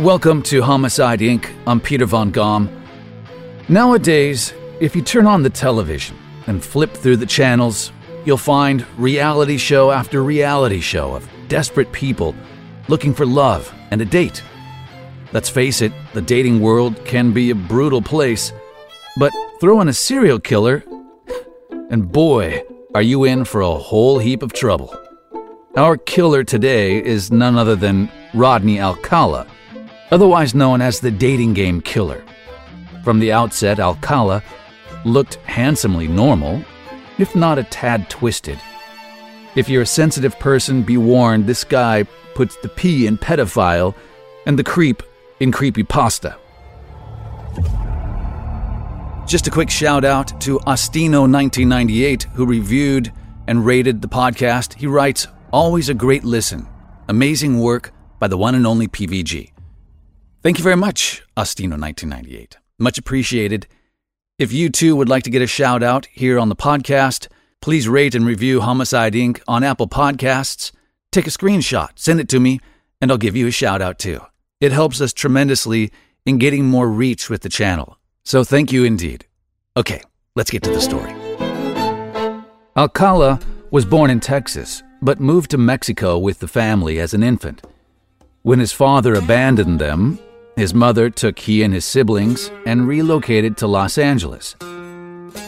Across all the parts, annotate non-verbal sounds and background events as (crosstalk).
Welcome to Homicide Inc. I'm Peter Von Gom. Nowadays, if you turn on the television and flip through the channels, you'll find reality show after reality show of desperate people looking for love and a date. Let's face it, the dating world can be a brutal place, but throw in a serial killer, (laughs) and boy, are you in for a whole heap of trouble. Our killer today is none other than Rodney Alcala, otherwise known as the dating game killer. From the outset, Alcala looked handsomely normal, if not a tad twisted. If you're a sensitive person, be warned this guy puts the P in pedophile and the creep in creepy pasta. Just a quick shout out to Ostino1998, who reviewed and rated the podcast. He writes, Always a great listen. Amazing work by the one and only PVG. Thank you very much, Ostino1998. Much appreciated. If you too would like to get a shout out here on the podcast, please rate and review Homicide Inc. on Apple Podcasts. Take a screenshot, send it to me, and I'll give you a shout out too. It helps us tremendously in getting more reach with the channel. So thank you indeed. Okay, let's get to the story. Alcala was born in Texas, but moved to Mexico with the family as an infant. When his father abandoned them, his mother took he and his siblings and relocated to Los Angeles.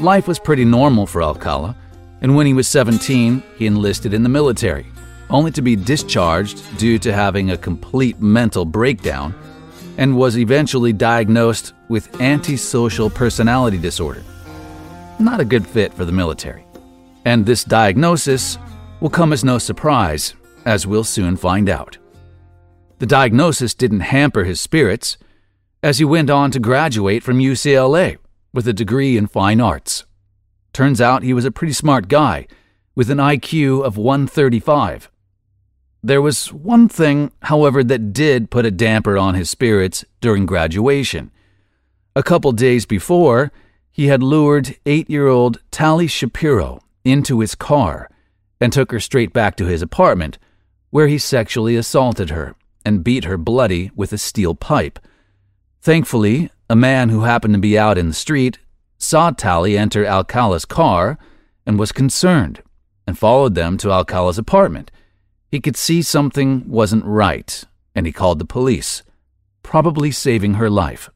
Life was pretty normal for Alcala, and when he was 17, he enlisted in the military, only to be discharged due to having a complete mental breakdown and was eventually diagnosed with antisocial personality disorder. Not a good fit for the military. And this diagnosis will come as no surprise, as we'll soon find out. The diagnosis didn't hamper his spirits, as he went on to graduate from UCLA with a degree in fine arts. Turns out he was a pretty smart guy, with an IQ of 135 there was one thing, however, that did put a damper on his spirits during graduation. A couple days before, he had lured eight year old Tali Shapiro into his car and took her straight back to his apartment, where he sexually assaulted her and beat her bloody with a steel pipe. Thankfully, a man who happened to be out in the street saw Tali enter Alcala's car and was concerned and followed them to Alcala's apartment. He could see something wasn't right, and he called the police, probably saving her life.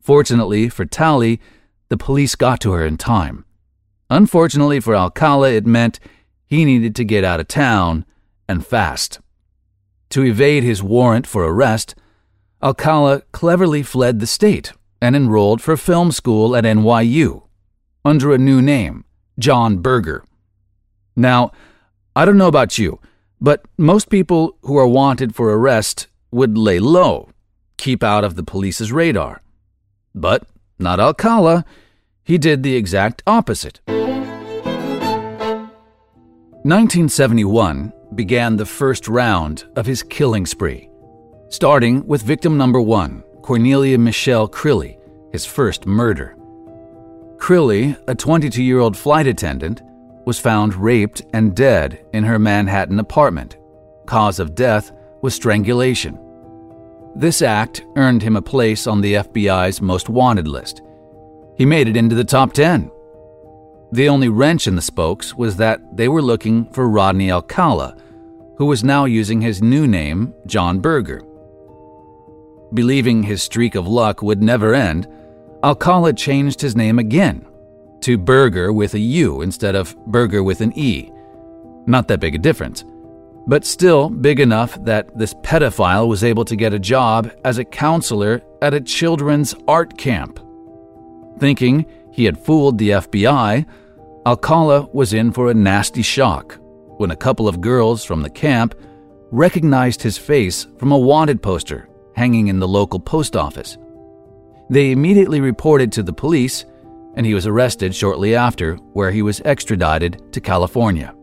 Fortunately for Tali, the police got to her in time. Unfortunately for Alcala, it meant he needed to get out of town and fast. To evade his warrant for arrest, Alcala cleverly fled the state and enrolled for film school at NYU under a new name, John Berger. Now, I don't know about you, but most people who are wanted for arrest would lay low, keep out of the police's radar. But not Alcala. He did the exact opposite. 1971 began the first round of his killing spree, starting with victim number one, Cornelia Michelle Crilley, his first murder. Crilley, a 22 year old flight attendant, was found raped and dead in her Manhattan apartment. Cause of death was strangulation. This act earned him a place on the FBI's most wanted list. He made it into the top 10. The only wrench in the spokes was that they were looking for Rodney Alcala, who was now using his new name, John Berger. Believing his streak of luck would never end, Alcala changed his name again to burger with a U instead of Berger with an E. Not that big a difference, but still big enough that this pedophile was able to get a job as a counselor at a children's art camp. Thinking he had fooled the FBI, Alcala was in for a nasty shock when a couple of girls from the camp recognized his face from a wanted poster hanging in the local post office. They immediately reported to the police and he was arrested shortly after, where he was extradited to California.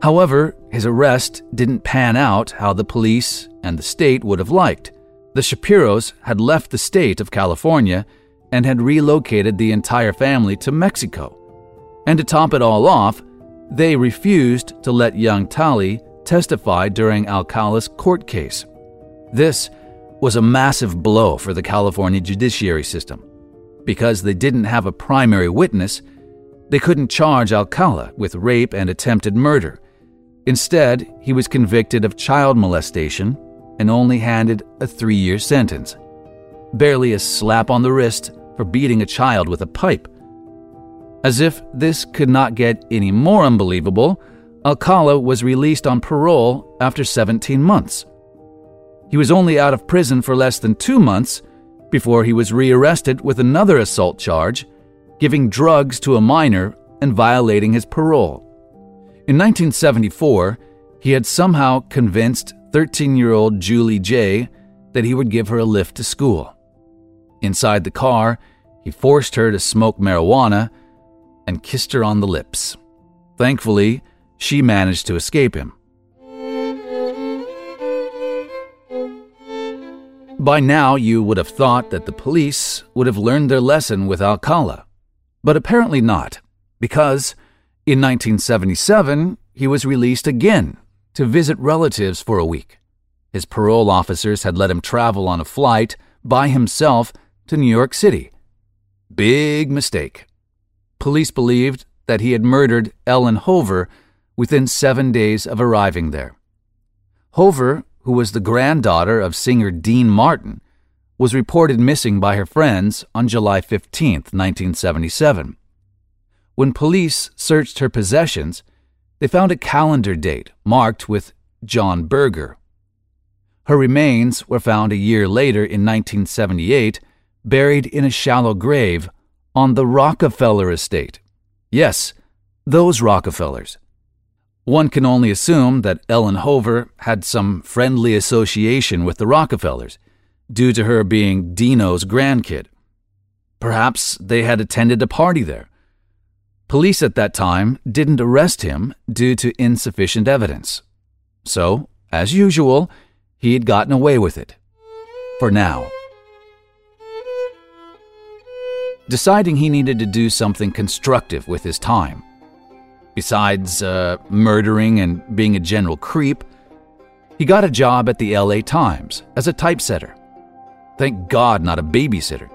However, his arrest didn't pan out how the police and the state would have liked. The Shapiros had left the state of California and had relocated the entire family to Mexico. And to top it all off, they refused to let young Tali testify during Alcala's court case. This was a massive blow for the California judiciary system. Because they didn't have a primary witness, they couldn't charge Alcala with rape and attempted murder. Instead, he was convicted of child molestation and only handed a three year sentence. Barely a slap on the wrist for beating a child with a pipe. As if this could not get any more unbelievable, Alcala was released on parole after 17 months. He was only out of prison for less than two months before he was rearrested with another assault charge, giving drugs to a minor and violating his parole. In 1974, he had somehow convinced 13 year old Julie J that he would give her a lift to school. Inside the car, he forced her to smoke marijuana and kissed her on the lips. Thankfully, she managed to escape him. By now, you would have thought that the police would have learned their lesson with Alcala. But apparently not, because in 1977, he was released again to visit relatives for a week. His parole officers had let him travel on a flight by himself to New York City. Big mistake. Police believed that he had murdered Ellen Hover within seven days of arriving there. Hover, who was the granddaughter of singer Dean Martin, was reported missing by her friends on July 15, 1977. When police searched her possessions, they found a calendar date marked with John Berger. Her remains were found a year later in 1978, buried in a shallow grave on the Rockefeller estate. Yes, those Rockefellers. One can only assume that Ellen Hover had some friendly association with the Rockefellers, due to her being Dino's grandkid. Perhaps they had attended a party there. Police at that time didn't arrest him due to insufficient evidence. So, as usual, he had gotten away with it. For now. Deciding he needed to do something constructive with his time, Besides uh, murdering and being a general creep, he got a job at the LA Times as a typesetter. Thank God, not a babysitter.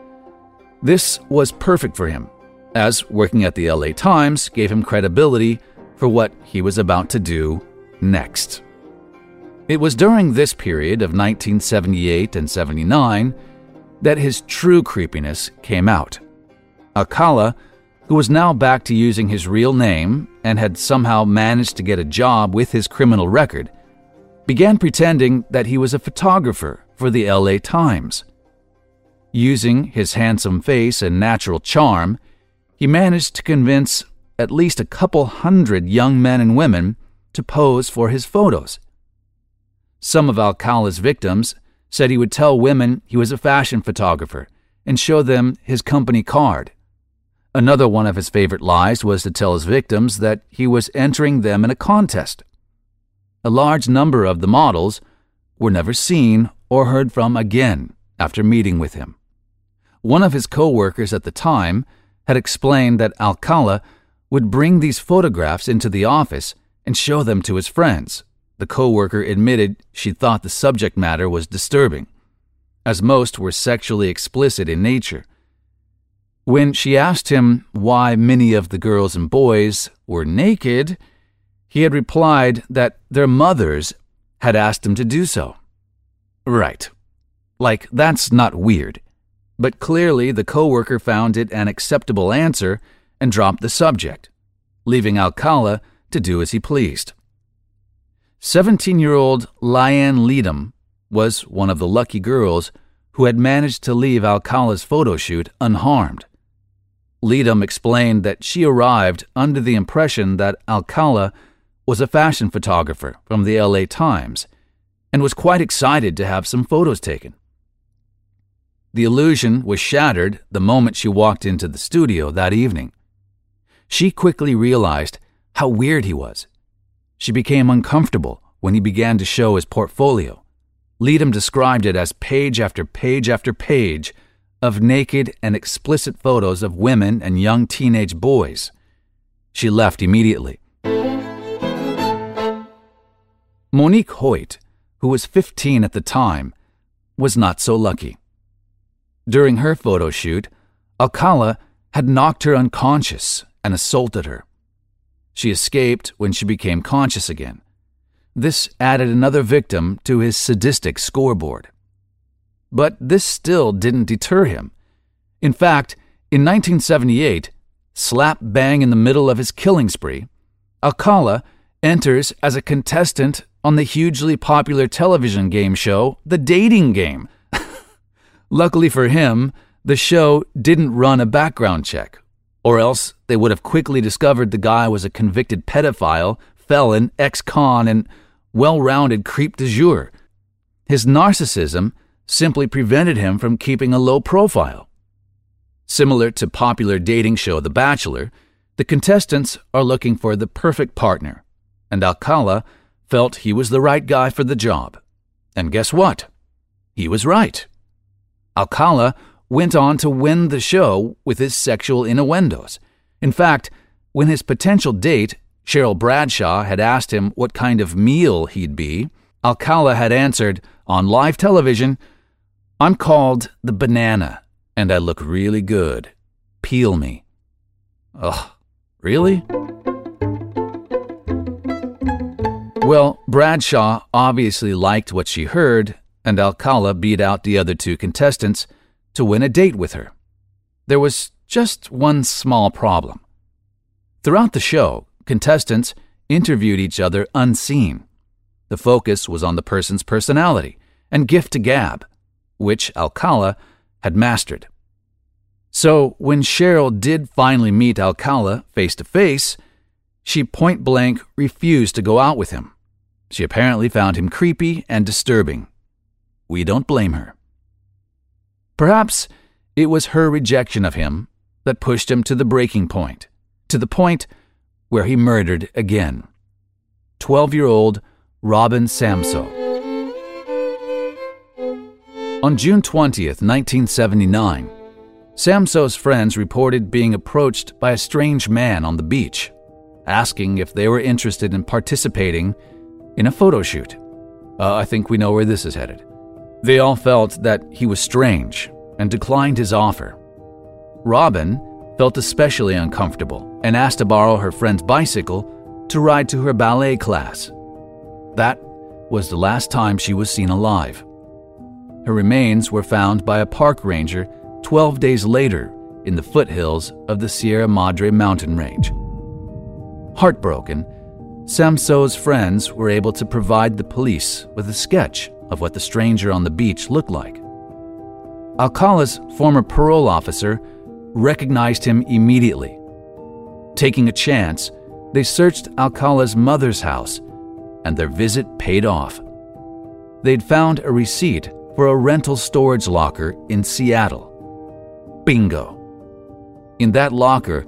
This was perfect for him, as working at the LA Times gave him credibility for what he was about to do next. It was during this period of 1978 and 79 that his true creepiness came out. Alcala who was now back to using his real name and had somehow managed to get a job with his criminal record, began pretending that he was a photographer for the LA Times. Using his handsome face and natural charm, he managed to convince at least a couple hundred young men and women to pose for his photos. Some of Alcala's victims said he would tell women he was a fashion photographer and show them his company card. Another one of his favorite lies was to tell his victims that he was entering them in a contest. A large number of the models were never seen or heard from again after meeting with him. One of his co workers at the time had explained that Alcala would bring these photographs into the office and show them to his friends. The co worker admitted she thought the subject matter was disturbing, as most were sexually explicit in nature. When she asked him why many of the girls and boys were naked, he had replied that their mothers had asked him to do so. Right. Like, that's not weird. But clearly, the coworker found it an acceptable answer and dropped the subject, leaving Alcala to do as he pleased. 17 year old Liane Leadham was one of the lucky girls who had managed to leave Alcala's photo shoot unharmed. Leadham explained that she arrived under the impression that Alcala was a fashion photographer from the LA Times and was quite excited to have some photos taken. The illusion was shattered the moment she walked into the studio that evening. She quickly realized how weird he was. She became uncomfortable when he began to show his portfolio. Leadham described it as page after page after page of naked and explicit photos of women and young teenage boys. She left immediately. Monique Hoyt, who was 15 at the time, was not so lucky. During her photo shoot, Alcala had knocked her unconscious and assaulted her. She escaped when she became conscious again. This added another victim to his sadistic scoreboard. But this still didn't deter him. In fact, in 1978, slap bang in the middle of his killing spree, Alcala enters as a contestant on the hugely popular television game show, The Dating Game. (laughs) Luckily for him, the show didn't run a background check, or else they would have quickly discovered the guy was a convicted pedophile, felon, ex con, and well rounded creep de jour. His narcissism simply prevented him from keeping a low profile. Similar to popular dating show The Bachelor, the contestants are looking for the perfect partner, and Alcala felt he was the right guy for the job. And guess what? He was right. Alcala went on to win the show with his sexual innuendos. In fact, when his potential date, Cheryl Bradshaw, had asked him what kind of meal he'd be, Alcala had answered on live television, I'm called the banana, and I look really good. Peel me. Ugh, really? Well, Bradshaw obviously liked what she heard, and Alcala beat out the other two contestants to win a date with her. There was just one small problem. Throughout the show, contestants interviewed each other unseen. The focus was on the person's personality and gift to gab, which Alcala had mastered. So when Cheryl did finally meet Alcala face to face, she point blank refused to go out with him. She apparently found him creepy and disturbing. We don't blame her. Perhaps it was her rejection of him that pushed him to the breaking point, to the point where he murdered again. 12 year old Robin Samsoe. On June 20th, 1979, Samsoe's friends reported being approached by a strange man on the beach, asking if they were interested in participating in a photo shoot. Uh, I think we know where this is headed. They all felt that he was strange and declined his offer. Robin felt especially uncomfortable and asked to borrow her friend's bicycle to ride to her ballet class. That was the last time she was seen alive. Her remains were found by a park ranger 12 days later in the foothills of the Sierra Madre mountain range. Heartbroken, Samsoe's friends were able to provide the police with a sketch of what the stranger on the beach looked like. Alcala's former parole officer recognized him immediately. Taking a chance, they searched Alcala's mother's house, and their visit paid off. They'd found a receipt for a rental storage locker in Seattle. Bingo! In that locker,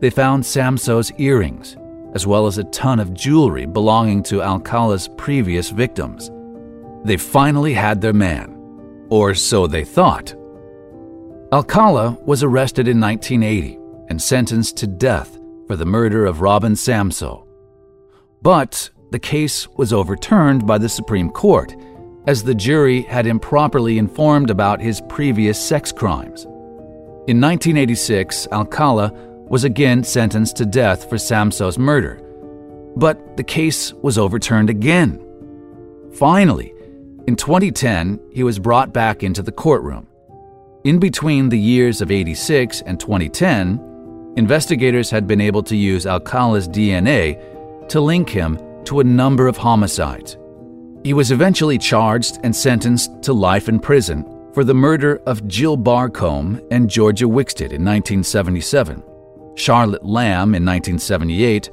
they found Samsoe's earrings, as well as a ton of jewelry belonging to Alcala's previous victims. They finally had their man, or so they thought. Alcala was arrested in 1980 and sentenced to death for the murder of Robin Samsoe. But the case was overturned by the Supreme Court as the jury had improperly informed about his previous sex crimes. In 1986, Alcala was again sentenced to death for Samsoe's murder, but the case was overturned again. Finally, in 2010, he was brought back into the courtroom. In between the years of 86 and 2010, investigators had been able to use Alcala's DNA to link him to a number of homicides. He was eventually charged and sentenced to life in prison for the murder of Jill Barcombe and Georgia Wixted in 1977. Charlotte Lamb in 1978,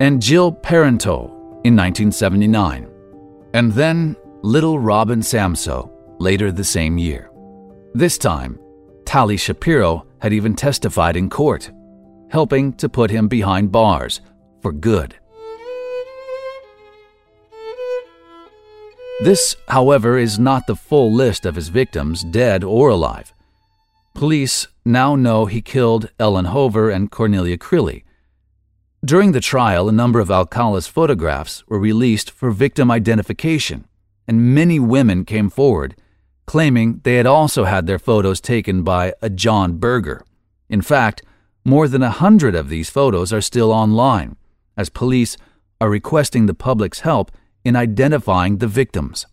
and Jill Parenteau in 1979, and then little Robin Samsoe later the same year. This time, Tali Shapiro had even testified in court, helping to put him behind bars for good. This, however, is not the full list of his victims, dead or alive. Police now know he killed Ellen Hover and Cornelia Crilley. During the trial, a number of Alcala's photographs were released for victim identification, and many women came forward claiming they had also had their photos taken by a John Berger. In fact, more than a hundred of these photos are still online, as police are requesting the public's help in identifying the victims.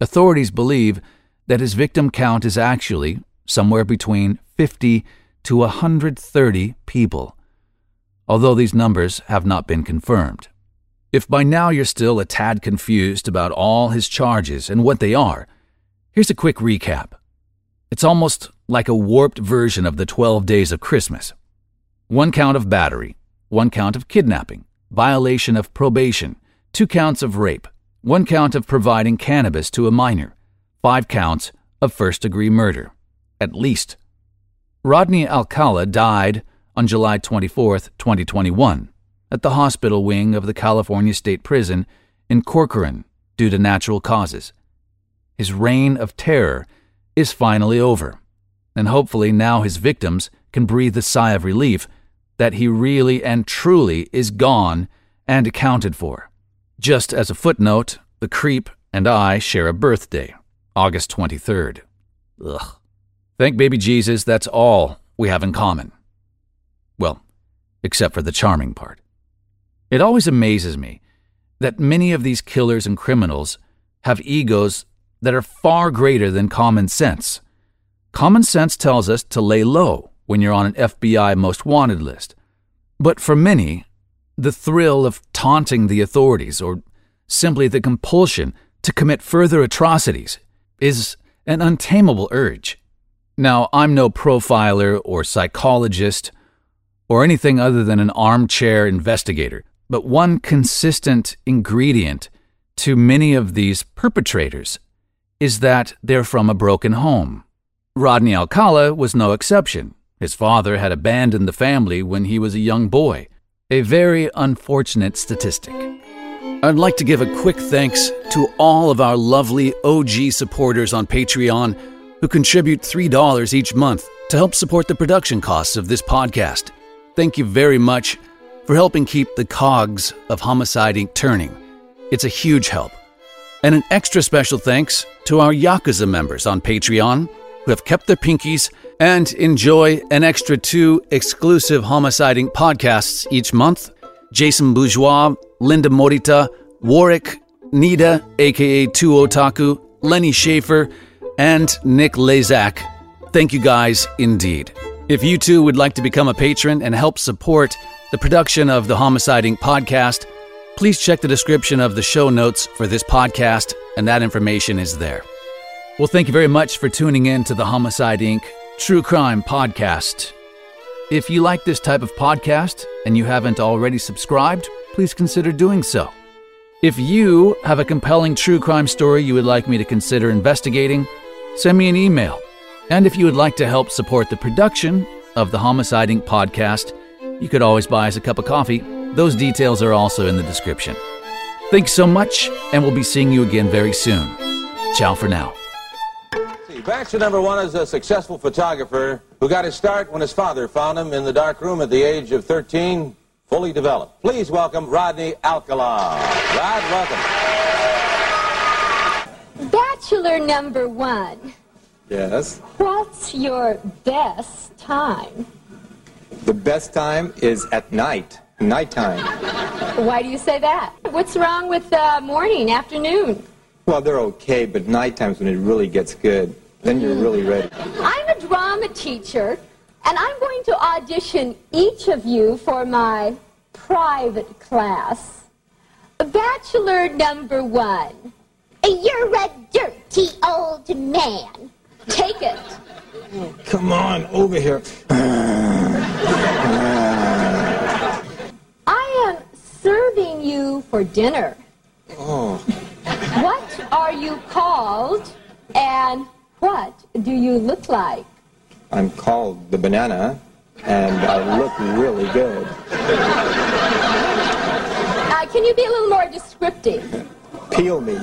Authorities believe that his victim count is actually somewhere between 50 to 130 people, although these numbers have not been confirmed. If by now you're still a tad confused about all his charges and what they are, here's a quick recap. It's almost like a warped version of the 12 days of Christmas. One count of battery, one count of kidnapping, violation of probation, two counts of rape, one count of providing cannabis to a minor, five counts of first degree murder. At least. Rodney Alcala died on July 24, 2021, at the hospital wing of the California State Prison in Corcoran due to natural causes. His reign of terror is finally over, and hopefully now his victims can breathe a sigh of relief that he really and truly is gone and accounted for. Just as a footnote, the creep and I share a birthday, August 23rd. Ugh. Thank baby Jesus, that's all we have in common. Well, except for the charming part. It always amazes me that many of these killers and criminals have egos that are far greater than common sense. Common sense tells us to lay low when you're on an FBI most wanted list. But for many, the thrill of taunting the authorities or simply the compulsion to commit further atrocities is an untamable urge. Now, I'm no profiler or psychologist or anything other than an armchair investigator, but one consistent ingredient to many of these perpetrators is that they're from a broken home. Rodney Alcala was no exception. His father had abandoned the family when he was a young boy, a very unfortunate statistic. I'd like to give a quick thanks to all of our lovely OG supporters on Patreon who contribute $3 each month to help support the production costs of this podcast. Thank you very much for helping keep the cogs of Homicide Inc. turning. It's a huge help. And an extra special thanks to our Yakuza members on Patreon who have kept their pinkies and enjoy an extra two exclusive Homicide Inc. podcasts each month Jason Bourgeois, Linda Morita, Warwick, Nita, aka 2 Otaku, Lenny Schaefer, and Nick Lazak. Thank you guys indeed. If you too would like to become a patron and help support the production of the Homicide Inc. podcast, please check the description of the show notes for this podcast, and that information is there. Well, thank you very much for tuning in to the Homicide Inc. True Crime Podcast. If you like this type of podcast and you haven't already subscribed, please consider doing so. If you have a compelling true crime story you would like me to consider investigating, send me an email. And if you would like to help support the production of the Homicide Inc. podcast, you could always buy us a cup of coffee. Those details are also in the description. Thanks so much, and we'll be seeing you again very soon. Ciao for now. Bachelor number one is a successful photographer who got his start when his father found him in the dark room at the age of 13, fully developed. Please welcome Rodney Alcala. Rod, welcome. Bachelor number one, Yes. what's your best time? The best time is at night, nighttime. Why do you say that? What's wrong with uh, morning, afternoon? Well, they're okay, but nighttime's when it really gets good. Then you're really ready. I'm a drama teacher, and I'm going to audition each of you for my private class. Bachelor number one. You're a dirty old man. Take it. Come on, over here. I am serving you for dinner. Oh, What are you called and what do you look like? I'm called the banana, and I look really good. Uh, can you be a little more descriptive? Peel me.